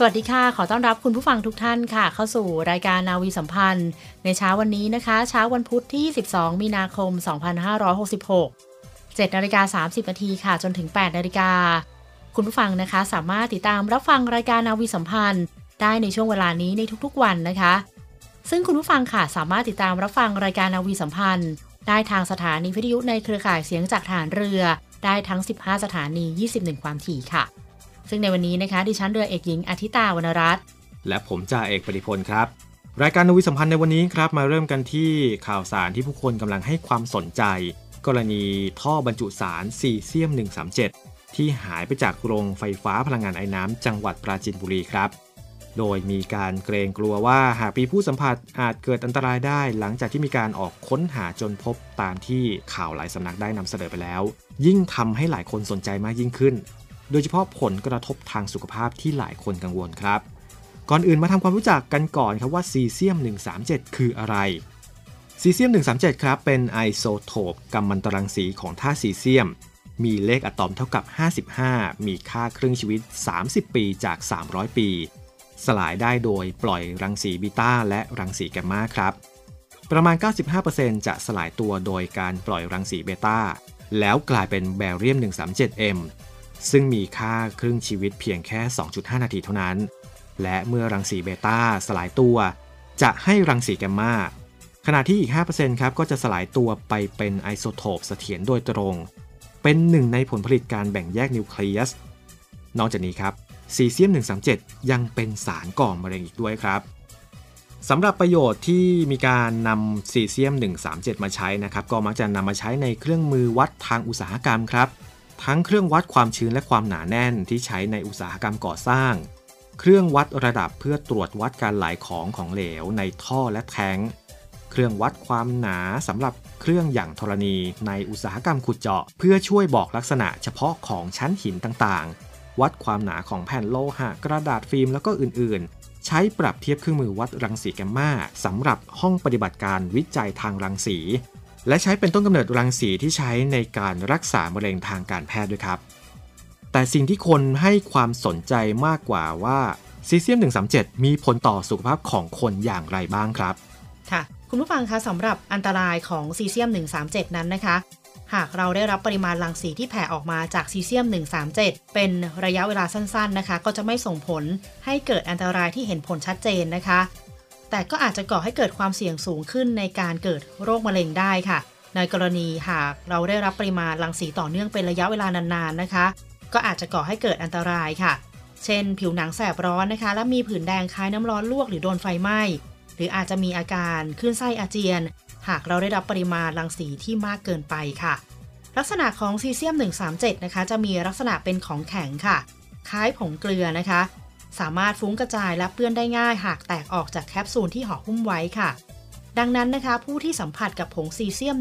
สวัสดีค่ะ ขอต้อนรับคุณผู้ฟังทุกท่านค่ะ เข้าสู่รายการนาวีสัมพันธ์ ในเช้าวันนี้นะคะ เช้าวันพุธที่ 12 มีนาคม 2566 7นาฬิกา30นาทีค่ะ จนถึง 8นาฬิกา คุณผู้ฟังนะคะ สามารถติดตามรับฟังรายการนาวีสัมพันธ์ ได้ในช่วงเวลานี้ในทุกๆวันนะคะ ซึ่งคุณผู้ฟังค่ะสามารถติดตามรับฟังรายการนาวีสัมพันธ์ ได้ทางสถานีวิทยุในเครือข่ายเสียงจากฐานเรือ ได้ทั้ง 15 สถานี 21 ความถี่ค่ะ ซึ่งในวันนี้นะคะดิฉันเรือเอกหญิงอาทิตาวรรณรัตน์และผมจ่าเอกปฏิพลครับ รายการนวิสัมพันธ์ในวันนี้ครับมาเริ่มกันที่ข่าวสารที่ผู้คนกำลังให้ความสนใจ กรณีท่อบรรจุสารซีเซียม 137 ที่หายไปจากโรงไฟฟ้าพลังงานไอ้น้ำจังหวัดปราจีนบุรีครับโดยมีการเกรงกลัวว่าหากมีผู้สัมผัสอาจเกิดอันตรายได้ หลังจากที่มีการออกค้นหาจนพบตามที่ข่าวหลายสำนักได้นำเสนอไปแล้ว ยิ่งทำให้หลายคนสนใจมากยิ่งขึ้น โดยเฉพาะผลกระทบทางสุขภาพที่หลายคนกังวลครับ ก่อนอื่นมาทำความรู้จักกันก่อนครับว่าซีเซียม 137 คืออะไร ซีเซียม 137 ครับ เป็นไอโซโทปกัมมันตรังสีของธาตุซีเซียม มีเลขอะตอมเท่ากับ 55 มีค่าครึ่งชีวิต 30 ปีจาก 300 ปี สลายได้โดยปล่อยรังสีบีต้าและรังสีแกมมาครับ ประมาณ 95%จะสลายตัวโดยการปล่อยรังสีเบต้าแล้วกลายเป็นแบเรียม 137M ซึ่งมีค่าครึ่งชีวิตเพียงแค่ 2.5 นาทีเท่านั้น และเมื่อรังสีเบต้าสลายตัว จะให้รังสีแกมมาขณะที่อีก 5%ครับก็จะสลายตัวไปเป็นไอโซโทปเสถียรโดยตรง เป็นหนึ่งในผลผลิตการแบ่งแยกนิวเคลียส นอกจากนี้ครับซีเซียม 137 ยังเป็นสารก่อมะเร็งอีกด้วยครับสำหรับประโยชน์ที่มีการนำซีเซียม 137 มาใช้นะครับ ก็มักจะนำมาใช้ในเครื่องมือวัดทางอุตสาหกรรมครับ ทั้งเครื่องวัดความชื้นและความหนาแน่นที่ใช้ในอุตสาหกรรมก่อสร้าง เครื่องวัดระดับเพื่อตรวจวัดการไหลของของเหลวในท่อและแทงเครื่องวัดความหนาสำหรับเครื่องอย่างธรณีในอุตสาหกรรมขุดเจาะ เพื่อช่วยบอกลักษณะเฉพาะของชั้นหินต่างๆ วัดความหนาของแผ่นโลหะกระดาษฟิล์มแล้วก็อื่นๆ ใช้ปรับเทียบเครื่องมือวัดรังสีแกมมาสำหรับห้องปฏิบัติการวิจัยทางรังสี และใช้เป็นต้นกำเนิดรังสีที่ใช้ในการรักษามะเร็งทางการแพทย์ด้วยครับ แต่สิ่งที่คนให้ความสนใจมากกว่าว่าซีเซียม 137 มีผลต่อสุขภาพของคนอย่างไรบ้างครับ ค่ะ คุณผู้ฟังคะสำหรับอันตรายของซีเซียม 137 นั้นนะคะ หากเราได้รับปริมาณรังสีที่แผ่ออกมาจากซีเซียม 137 เป็นระยะเวลาสั้นๆนะคะ ก็จะไม่ส่งผลให้เกิดอันตรายที่เห็นผลชัดเจนนะคะ แต่ก็อาจจะก่อให้เกิดความเสี่ยงสูงขึ้นในการเกิดโรคมะเร็งได้ค่ะ ในกรณีหากเราได้รับปริมาณรังสีต่อเนื่องเป็นระยะเวลานานๆนะคะ ก็อาจจะก่อให้เกิดอันตรายค่ะ เช่น ผิวหนังแสบร้อนนะคะ และมีผื่นแดงคล้ายน้ำร้อนลวกหรือโดนไฟไหม้หรืออาจจะมีอาการคลื่นไส้อาเจียน หากเราได้รับปริมาณรังสีที่มากเกินไปค่ะ ลักษณะของซีเซียม 137 นะคะ จะมีลักษณะเป็นของแข็งค่ะ คล้ายผงเกลือนะคะ สามารถฟุ้งกระจายและเปื้อนได้ง่าย หากแตกออกจากแคปซูลที่ห่อหุ้มไว้ค่ะ ดังนั้นนะคะ ผู้ที่สัมผัสกับผงซีเซียม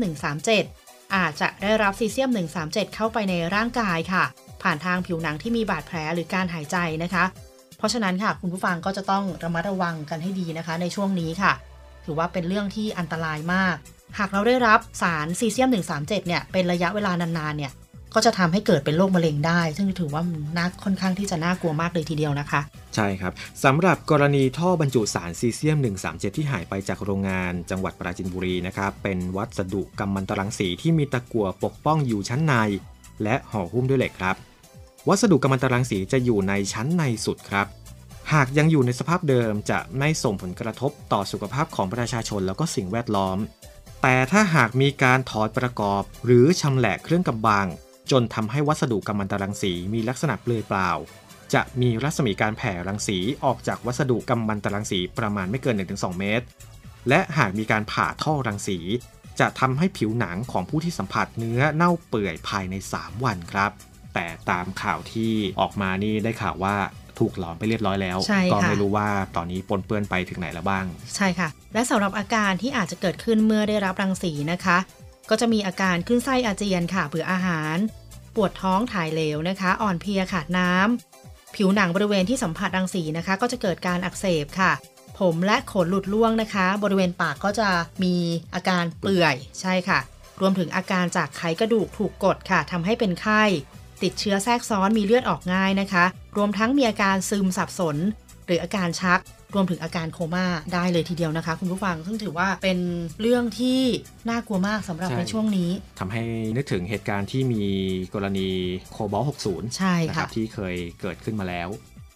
137 อาจจะได้รับซีเซียม 137 เข้าไปในร่างกายค่ะ ผ่านทางผิวหนังที่มีบาดแผลหรือการหายใจนะคะ เพราะฉะนั้นค่ะ คุณผู้ฟังก็จะต้องระมัดระวังกันให้ดีนะคะ ในช่วงนี้ค่ะ ถือว่าเป็นเรื่องที่อันตรายมาก หากเราได้รับสารซีเซียม 137 เนี่ยเป็นระยะเวลานานๆเนี่ย ก็จะทำให้เกิดเป็นโรคมะเร็งได้ ซึ่งถือว่ามันน่าค่อนข้างที่จะน่ากลัวมากเลยทีเดียวนะคะ ใช่ครับสำหรับกรณีท่อบรรจุสารซีเซียม 137 ที่หายไปจากโรงงานจังหวัดปราจีนบุรีนะครับเป็นวัสดุกัมมันตรังสีที่มีตะกั่วปกป้องอยู่ชั้นใน และห่อหุ้มด้วยเหล็กครับ วัสดุกัมมันตรังสีจะอยู่ในชั้นในสุดครับหากยังอยู่ในสภาพเดิมจะไม่ส่งผลกระทบต่อสุขภาพของประชาชนแล้วก็สิ่งแวดล้อม แต่ถ้าหากมีการถอดประกอบหรือชำแหละเครื่องกำบัง จนทำให้วัสดุกัมมันตรังสีมีลักษณะเปลือยเปล่า จะมีรัศมีการแผ่รังสีออกจากวัสดุกัมมันตรังสีประมาณไม่เกิน 1-2 เมตร และหากมีการผ่าท่อรังสี จะทำให้ผิวหนังของผู้ที่สัมผัสเนื้อเน่าเปื่อยภายใน 3 วันครับ แต่ตามข่าวที่ออกมานี่ได้ข่าวว่าถูกหลอมไปเรียบร้อยแล้วใช่ค่ะก็ไม่รู้ว่าตอนนี้ปนเปื้อนไปถึงไหนแล้วบ้าง ใช่ค่ะ และสำหรับอาการที่อาจจะเกิดขึ้นเมื่อได้รับรังสีนะคะ ก็จะมีอาการขึ้นไส้อาเจียนค่ะเบื่ออาหาร ปวดท้องถ่ายเหลวนะคะ อ่อนเพลียขาดน้ำผิวหนังบริเวณที่สัมผัสรังสีนะคะ ก็จะเกิดการอักเสบค่ะ ผมและขนหลุดร่วงนะคะ บริเวณปากก็จะมีอาการเปื่อยใช่ค่ะ รวมถึงอาการจากไขกระดูกถูกกดค่ะทำให้เป็นไข้ ติดเชื้อแทรกซ้อนมีเลือดออกง่ายนะคะ รวมทั้งมีอาการซึมสับสน หรืออาการชัก รวมถึงอาการโคม่าได้เลยทีเดียวนะคะ คุณผู้ฟังซึ่งถือว่าเป็นเรื่องที่น่ากลัวมากสำหรับใช่ในช่วงนี้ทำให้นึกถึงเหตุการณ์ที่มีกรณีโคบอล60 ใช่นะคค่ะรับที่เคยเกิดขึ้นมาแล้ว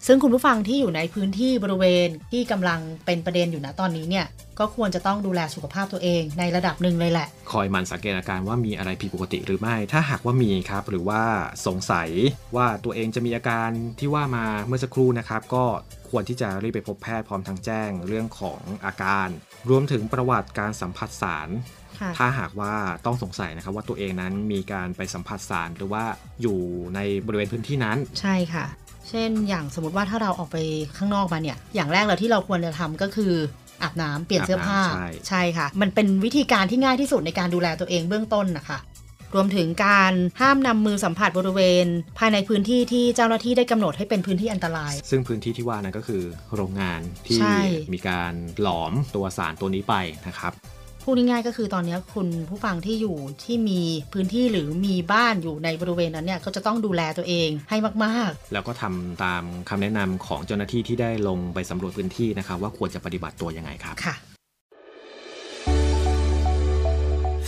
ซึ่งคุณผู้ฟังที่อยู่ในพื้นที่บริเวณที่กำลังเป็นประเด็นอยู่นะตอนนี้เนี่ยก็ควรจะต้องดูแลสุขภาพตัวเองในระดับหนึ่งเลยแหละ คอยหมันสังเกตอาการว่ามีอะไรผิดปกติหรือไม่ ถ้าหากว่ามีครับ หรือว่าสงสัยว่าตัวเองจะมีอาการที่ว่ามาเมื่อสักครู่นะครับ ก็ควรที่จะรีบไปพบแพทย์พร้อมทั้งแจ้งเรื่องของอาการ รวมถึงประวัติการสัมผัสสารค่ะถ้าหากว่าต้องสงสัยนะครับว่าตัวเองนั้นมีการไปสัมผัสสารหรือว่าอยู่ในบริเวณพื้นที่นั้น ใช่ค่ะ เช่น อย่างสมมติว่าถ้าเราออกไปข้างนอกมาเนี่ย อย่างแรกเลยที่เราควรจะทำก็คืออาบน้ำเปลี่ยนเสื้อผ้าอาบน้ำใช่ใช่ค่ะ มันเป็นวิธีการที่ง่ายที่สุดในการดูแลตัวเองเบื้องต้นนะคะ รวมถึงการห้ามนำมือสัมผัสบริเวณ ภายในพื้นที่ที่เจ้าหน้าที่ได้กำหนดให้เป็นพื้นที่อันตราย ซึ่งพื้นที่ที่ว่านั้นก็คือโรงงานที่ใช่มีการหลอมตัวสารตัวนี้ไปนะครับ พูดง่ายๆก็คือตอนนี้คุณผู้ฟังที่อยู่ที่มีพื้นที่หรือมีบ้านอยู่ในบริเวณนั้นเนี่ยก็จะต้องดูแลตัวเองให้มากแล้วก็ทำตามคำแนะนำของเจ้าหน้าที่ที่ได้ลงไปสำรวจพื้นที่นะครับว่าควรจะปฏิบัติตัวยังไงครับๆค่ะ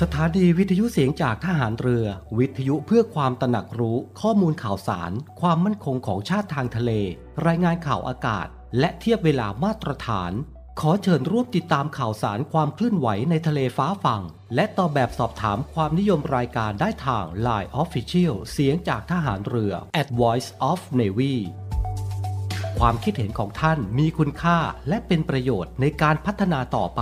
สถานีวิทยุเสียงจากทหารเรือ วิทยุเพื่อความตระหนักรู้ข้อมูลข่าวสาร ความมั่นคงของชาติทางทะเล รายงานข่าวอากาศ และเทียบเวลามาตรฐาน ขอเชิญร่วมติดตามข่าวสารความเคลื่อนไหวในทะเลฟ้าฝั่ง และตอบแบบสอบถามความนิยมรายการได้ทาง Line Official เสียงจากทหารเรือ at Voice of Navy ความคิดเห็นของท่านมีคุณค่าและเป็นประโยชน์ในการพัฒนาต่อไป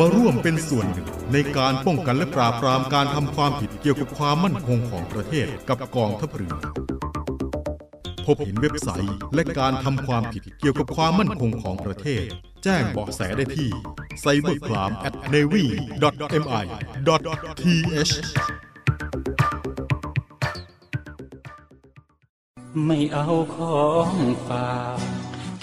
มาร่วมเป็นส่วนหนึ่ง ในการป้องกันและปราบปรามการทำความผิดเกี่ยวกับความมั่นคงของประเทศกับกองทัพเรือพบเห็นเว็บไซต์และการทำความผิดเกี่ยวกับความมั่นคงของประเทศ แจ้งเบาะแสได้ที่ cybercrime@navy.mi.th ไม่เอาของฝาก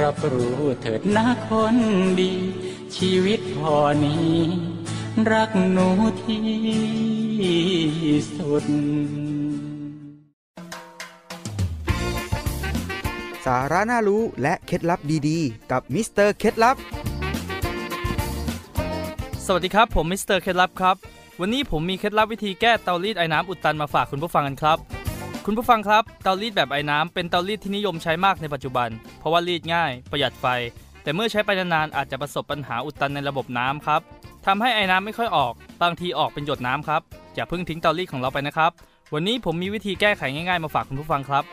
รับรู้เถิดนะคนดี ชีวิตพอนี้ รักหนูที่สุด สาระน่ารู้และเคล็ดลับดีๆ กับมิสเตอร์เคล็ดลับ สวัสดีครับ ผมมิสเตอร์เคล็ดลับครับ วันนี้ผมมีเคล็ดลับวิธีแก้เตารีดไอน้ำอุดตันมาฝากคุณผู้ฟังกันครับ คุณผู้ฟังครับเตารีดแบบไอ้น้ำเป็นเตารีดที่นิยมใช้มากในปัจจุบัน เพราะว่ารีดง่าย ประหยัดไฟ แต่เมื่อใช้ไปนานๆอาจจะประสบปัญหาอุดตันในระบบน้ำครับทำให้ไอ้น้ำไม่ค่อยออก บางทีออกเป็นหยดน้ำครับอย่าเพิ่งทิ้งเตารีดของเราไปนะครับ วันนี้ผมมีวิธีแก้ไขง่ายๆมาฝากคุณผู้ฟังครับ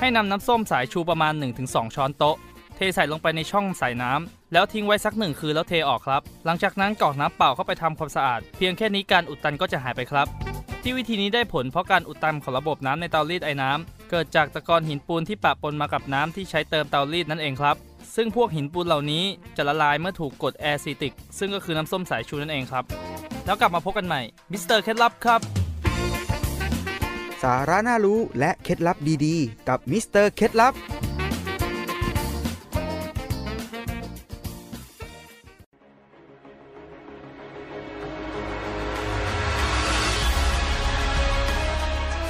ให้นำน้ำส้มสายชูประมาณ 1-2 ช้อนโต๊ะ เทใส่ลงไปในช่องใส่น้ำแล้วทิ้งไว้สักหนึ่งคืนแล้วเทออกครับ หลังจากนั้นกรอกน้ำเปล่าเข้าไปทำความสะอาด เพียงแค่นี้การอุดตันก็จะหายไปครับ ที่วิธีนี้ได้ผลเพราะการอุดตันของระบบน้ำในเตารีดไอน้ำเกิดจากตะกอนหินปูนที่ปะปนมากับน้ำที่ใช้เติมเตารีดนั่นเองครับ ซึ่งพวกหินปูนเหล่านี้จะละลายเมื่อถูกกรดแอซิติก ซึ่งก็คือน้ำส้มสายชูนั่นเองครับ แล้วกลับมาพบกันใหม่มิสเตอร์เคล็ดลับครับ สาระน่ารู้และเคล็ดลับดีๆ กับมิสเตอร์เคล็ดลับ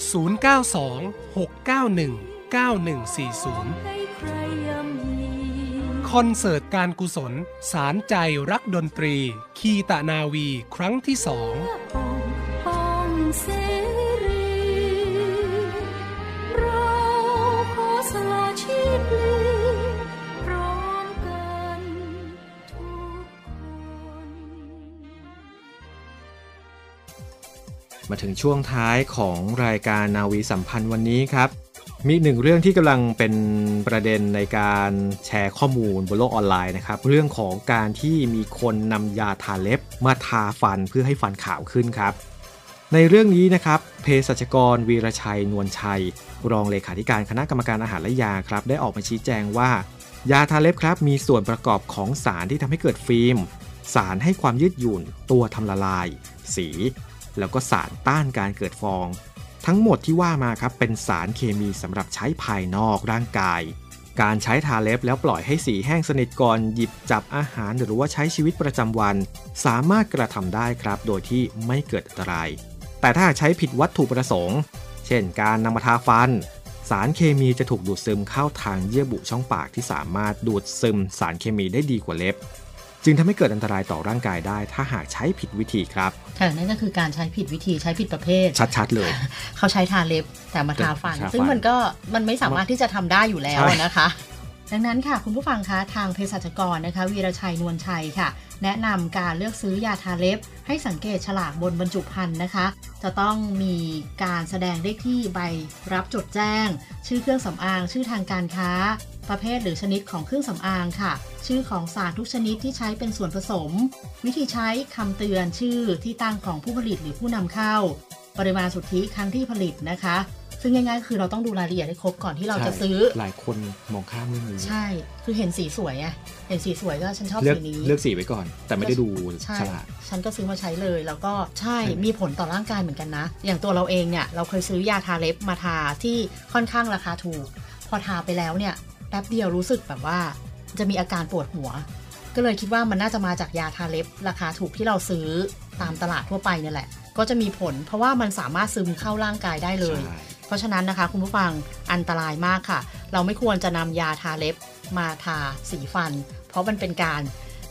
092-691-9140 คอนเสิร์ตการกุศล สารใจรักดนตรี คีตะนาวีครั้งที่สอง มาถึงช่วงท้ายของรายการนาวีสัมพันธ์วันนี้ครับ มีหนึ่งเรื่องที่กำลังเป็นประเด็นในการแชร์ข้อมูลบนโลกออนไลน์นะครับ เรื่องของการที่มีคนนำยาทาเล็บ มาทาฟันเพื่อให้ฟันขาวขึ้นครับ ในเรื่องนี้นะครับเภสัชกรวีรชัยนวลชัย รองเลขาธิการคณะกรรมการอาหารและยาครับ ได้ออกมาชี้แจงว่า ยาทาเล็บครับ มีส่วนประกอบของสารที่ทำให้เกิดฟิล์มสารให้ความยืดหยุ่น ตัวทำละลาย สี แล้วก็สารต้านการเกิดฟอง ทั้งหมดที่ว่ามาครับเป็นสารเคมีสำหรับใช้ภายนอกร่างกาย การใช้ทาเล็บแล้วปล่อยให้สีแห้งสนิทก่อนหยิบจับอาหารหรือว่าใช้ชีวิตประจำวัน สามารถกระทำได้ครับ โดยที่ไม่เกิดอันตราย แต่ถ้าใช้ผิดวัตถุประสงค์ เช่น การนำมาทาฟันสารเคมีจะถูกดูดซึมเข้าทางเยื่อบุช่องปากที่สามารถดูดซึมสารเคมีได้ดีกว่าเล็บ จึงทำให้เกิดอันตรายต่อร่างกายได้ ถ้าหากใช้ผิดวิธีครับค่ะนั่นก็คือการใช้ผิดวิธีใช้ผิดประเภท ชัดๆเลย เขาใช้ทาเล็บแต่มาทาฟันทาฟันซึ่งมันก็มันไม่สามารถที่จะทำได้อยู่แล้วใช่นะคะดังนั้นค่ะ คุณผู้ฟังคะทางเภสัชกรนะคะ วีรชัยนวลชัยค่ะ แนะนำการเลือกซื้อยาทาเล็บ ให้สังเกตฉลากบนบรรจุภัณฑ์นะคะ จะต้องมีการแสดงเลขที่ใบรับจดแจ้ง ชื่อเครื่องสำอาง ชื่อทางการค้า ประเภทหรือชนิดของเครื่องสำอางค่ะ ชื่อของสารทุกชนิดที่ใช้เป็นส่วนผสม วิธีใช้คำเตือนชื่อที่ตั้งของผู้ผลิตหรือผู้นำเข้า ปริมาณสุทธิครั้งที่ผลิตนะคะ ซึ่งง่ายๆคือเราต้องดูรายละเอียดให้ครบก่อนที่เราจะซื้อ หลายคนมองข้ามเรื่องนี้ใช่ คือเห็นสีสวยไงเห็นสีสวยก็ฉันชอบเลือกสีนี้เลือกสีไว้ก่อน แต่ไม่ได้ดูใช่ฉลากฉันก็ซื้อมาใช้เลย แล้วก็ใช่ใช่มีผลต่อร่างกายเหมือนกันนะ อย่างตัวเราเองเนี่ยเราเคยซื้อยาทาเล็บมาทาที่ค่อนข้างราคาถูก พอทาไปแล้วเนี่ย แป๊บเดียวรู้สึกแบบว่า จะมีอาการปวดหัว ก็เลยคิดว่ามันน่าจะมาจากยาทาเล็บ ราคาถูกที่เราซื้อตามตลาดทั่วไปเนี่ยแหละ ก็จะมีผล เพราะว่ามันสามารถซึมเข้าร่างกายได้เลยใช่เพราะฉะนั้นนะคะ คุณผู้ฟังอันตรายมากค่ะ เราไม่ควรจะนำยาทาเล็บ มาทาสีฟัน เพราะมันเป็นการ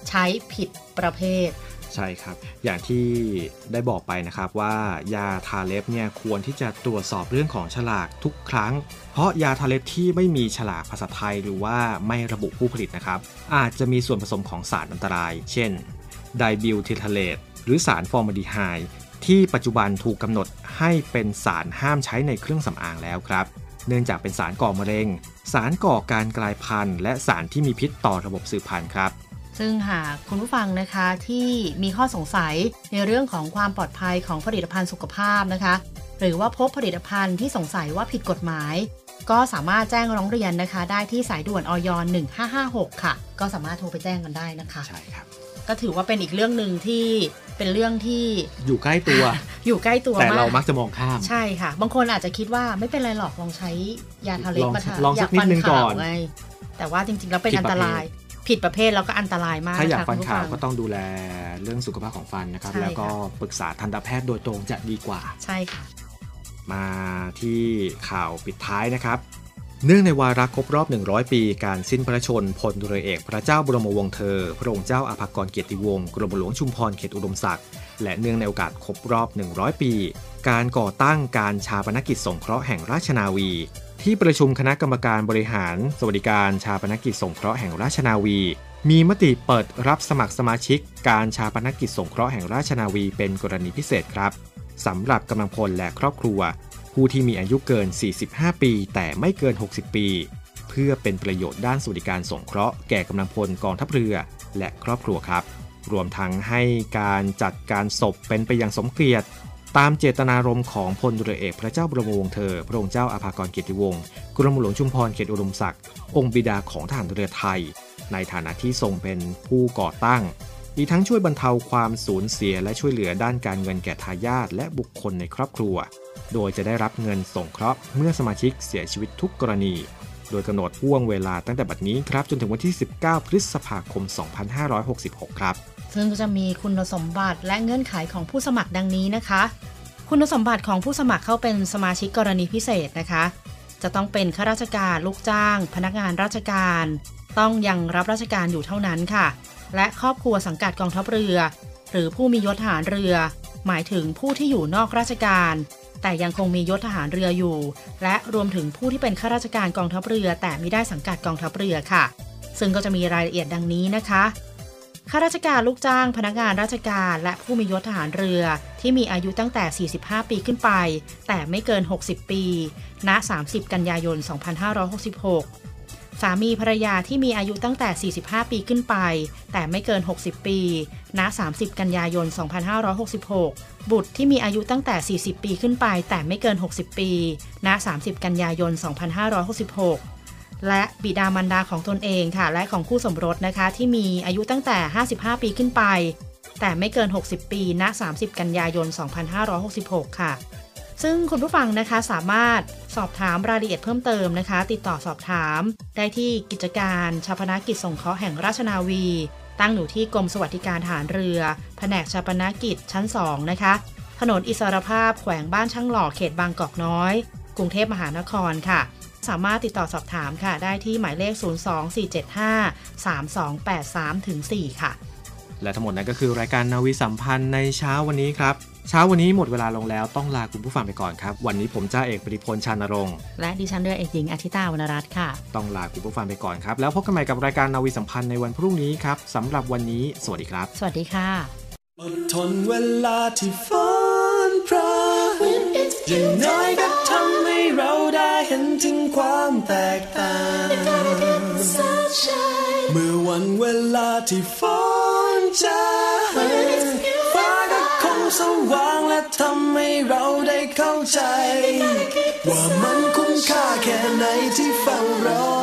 ใช้ผิดประเภท ใช่ครับ อย่างที่ได้บอกไปนะครับว่ายาทาเล็บเนี่ยควรที่จะตรวจสอบเรื่องของฉลากทุกครั้ง เพราะยาทาเล็บที่ไม่มีฉลากภาษาไทยหรือว่าไม่ระบุผู้ผลิตนะครับ อาจจะมีส่วนผสมของสารอันตราย เช่นไดบิวทิทาเลตรือสารฟอร์มาดีไฮที่ปัจจุบันถูกกำหนดให้เป็นสารห้ามใช้ในเครื่องสำอางแล้วครับ เนื่องจากเป็นสารก่อมะเร็ง สารก่อการกลายพันธุ์ และสารที่มีพิษต่อระบบสืบพันธุ์ครับ ซึ่งหากคุณผู้ฟังนะคะที่มีข้อสงสัยในเรื่องของความปลอดภัยของผลิตภัณฑ์สุขภาพนะคะ หรือว่าพบผลิตภัณฑ์ที่สงสัยว่าผิดกฎหมาย ก็สามารถแจ้งร้องเรียนนะคะ ได้ที่สายด่วนออย1556 ค่ะ ก็สามารถโทรไปแจ้งกันได้นะคะใช่ครับก็ถือว่าเป็นอีกเรื่องหนึ่งที่เป็นเรื่องที่อยู่ใกล้ตัว อยู่ใกล้ตัวแต่มากเรามักจะมองข้าม ใช่ค่ะ บางคนอาจจะคิดว่าไม่เป็นไรหรอกลองใช้ยาทาเล็บลองมาทาลองสักยาฟันิดนึงก่อนขาวไงแต่ว่าจริงๆแล้วเป็นผิดอันประตเภทราย ผิดประเภทแล้วก็อันตรายมากถ้าอยากค่ะฟันคุณผู้ขาวฟังก็ต้องดูแลเรื่องสุขภาพของฟันนะครับใช่แล้วก็ค่ะปรึกษาทันตแพทย์โดยตรงจะดีกว่า ใช่ค่ะ มาที่ข่าวปิดท้ายนะครับ เนื่องในวาระครบรอบ 100 ปี การสิ้นพระชนม์พลเรือเอก พระเจ้าบรมวงศ์เธอ พระองค์เจ้าอาภากรเกียรติวงศ์กรมหลวงชุมพรเขตอุดมศักดิ์และเนื่องในโอกาสครบรอบ 100 ปี การก่อตั้งการชาปนกิจสงเคราะห์แห่งราชนาวี ที่ประชุมคณะกรรมการบริหาร สวัสดิการชาปนกิจสงเคราะห์แห่งราชนาวี มีมติเปิดรับสมัครสมาชิก การชาปนกิจสงเคราะห์แห่งราชนาวีเป็นกรณีพิเศษครับสำหรับกำลังพลและครอบครัว ผู้ที่มีอายุเกิน 45 ปี แต่ไม่เกิน 60 ปี เพื่อเป็นประโยชน์ด้านสวัสดิการสงเคราะห์แก่กำลังพลกองทัพเรือและครอบครัวครับ รวมทั้งให้การจัดการศพเป็นไปอย่างสมเกียรติ ตามเจตนารมณ์ของพลเรือเอกพระเจ้าบรมวงศ์เธอ พระองค์เจ้าอาภากรเกียรติวงศ์กรมหลวงชุมพรเขตอุดมศักดิ์องค์บิดาของทหารเรือไทย ในฐานะที่ทรงเป็นผู้ก่อตั้ง อีกทั้งช่วยบรรเทาความสูญเสียและช่วยเหลือด้านการเงินแก่ทายาทและบุคคลในครอบครัว โดยจะได้รับเงินส่งเคราะห์เมื่อสมาชิกเสียชีวิตทุกกรณี โดยกำหนดห่วงเวลาตั้งแต่บัดนี้ครับจนถึงวันที่ 19 พฤษภาคม 2566 ครับ ซึ่งก็จะมีคุณสมบัติและเงื่อนไขของผู้สมัครดังนี้นะคะ คุณสมบัติของผู้สมัครเข้าเป็นสมาชิกกรณีพิเศษนะคะ จะต้องเป็นข้าราชการลูกจ้าง พนักงานราชการ ต้องยังรับราชการอยู่เท่านั้นค่ะ และครอบครัวสังกัดกองทัพเรือ หรือผู้มียศทหารเรือ หมายถึงผู้ที่อยู่นอกราชการ แต่ยังคงมียศทหารเรืออยู่ และรวมถึงผู้ที่เป็นข้าราชการกองทัพเรือ แต่ไม่ได้สังกัดกองทัพเรือค่ะ ซึ่งก็จะมีรายละเอียดดังนี้นะคะ ข้าราชการลูกจ้าง พนักงานราชการและผู้มียศทหารเรือ ที่มีอายุตั้งแต่ 45 ปีขึ้นไป แต่ไม่เกิน 60 ปี ณ 30 กันยายน 2566 สามีภรรยาที่มีอายุตั้งแต่ 45 ปีขึ้นไป แต่ไม่เกิน 60 ปี ณ 30 กันยายน 2566 บุตรที่มีอายุตั้งแต่ 40 ปีขึ้นไป แต่ไม่เกิน 60 ปี ณ 30 กันยายน 2566 และบิดามารดาของตนเองค่ะ และของคู่สมรสนะคะ ที่มีอายุตั้งแต่ 55 ปีขึ้นไป แต่ไม่เกิน 60 ปีณ 30 กันยายน 2566 ค่ะ ซึ่งคุณผู้ฟังนะคะสามารถสอบถามรายละเอียดเพิ่มเติมนะคะ ติดต่อสอบถาม ได้ที่กิจการชาปนกิจสงเคราะห์แห่งราชนาวี ตั้งอยู่ที่กรมสวัสดิการทหารเรือ แผนกชาปนกิจชั้น 2 นะคะ ถนนอิสรภาพแขวงบ้านช่างหล่อเขตบางกอกน้อย กรุงเทพมหานครค่ะ สามารถติดต่อสอบถามค่ะ ได้ที่หมายเลข 024753283-4ค่ะ และทั้งหมดนั้นก็คือรายการนาวีสัมพันธ์ในเช้าวันนี้ครับเช้าวันนี้หมดเวลาลงแล้วต้องลาคุณผู้ฟังไปก่อนครับ วันนี้ผมจ้าเอกปริพลชานรงค์และดิฉันเรือเอกหญิงอาทิตาวรรณรัตน์ค่ะ ต้องลาคุณผู้ฟังไปก่อนครับ แล้วพบกันใหม่กับรายการนาวีสัมพันธ์ในวันพรุ่งนี้ครับสำหรับวันนี้ สวัสดีครับ สวัสดีค่ะอดทนเวลาที่ฝนพรางอย่างน้อยก็ เห็นถึงความแตกต่าง เมื่อวันเวลาที่ฝนจะฟ้าก็คงสว่างและทำให้เราได้เข้าใจ ว่ามันคุ้มค่าแค่ไหนที่เฝ้ารอ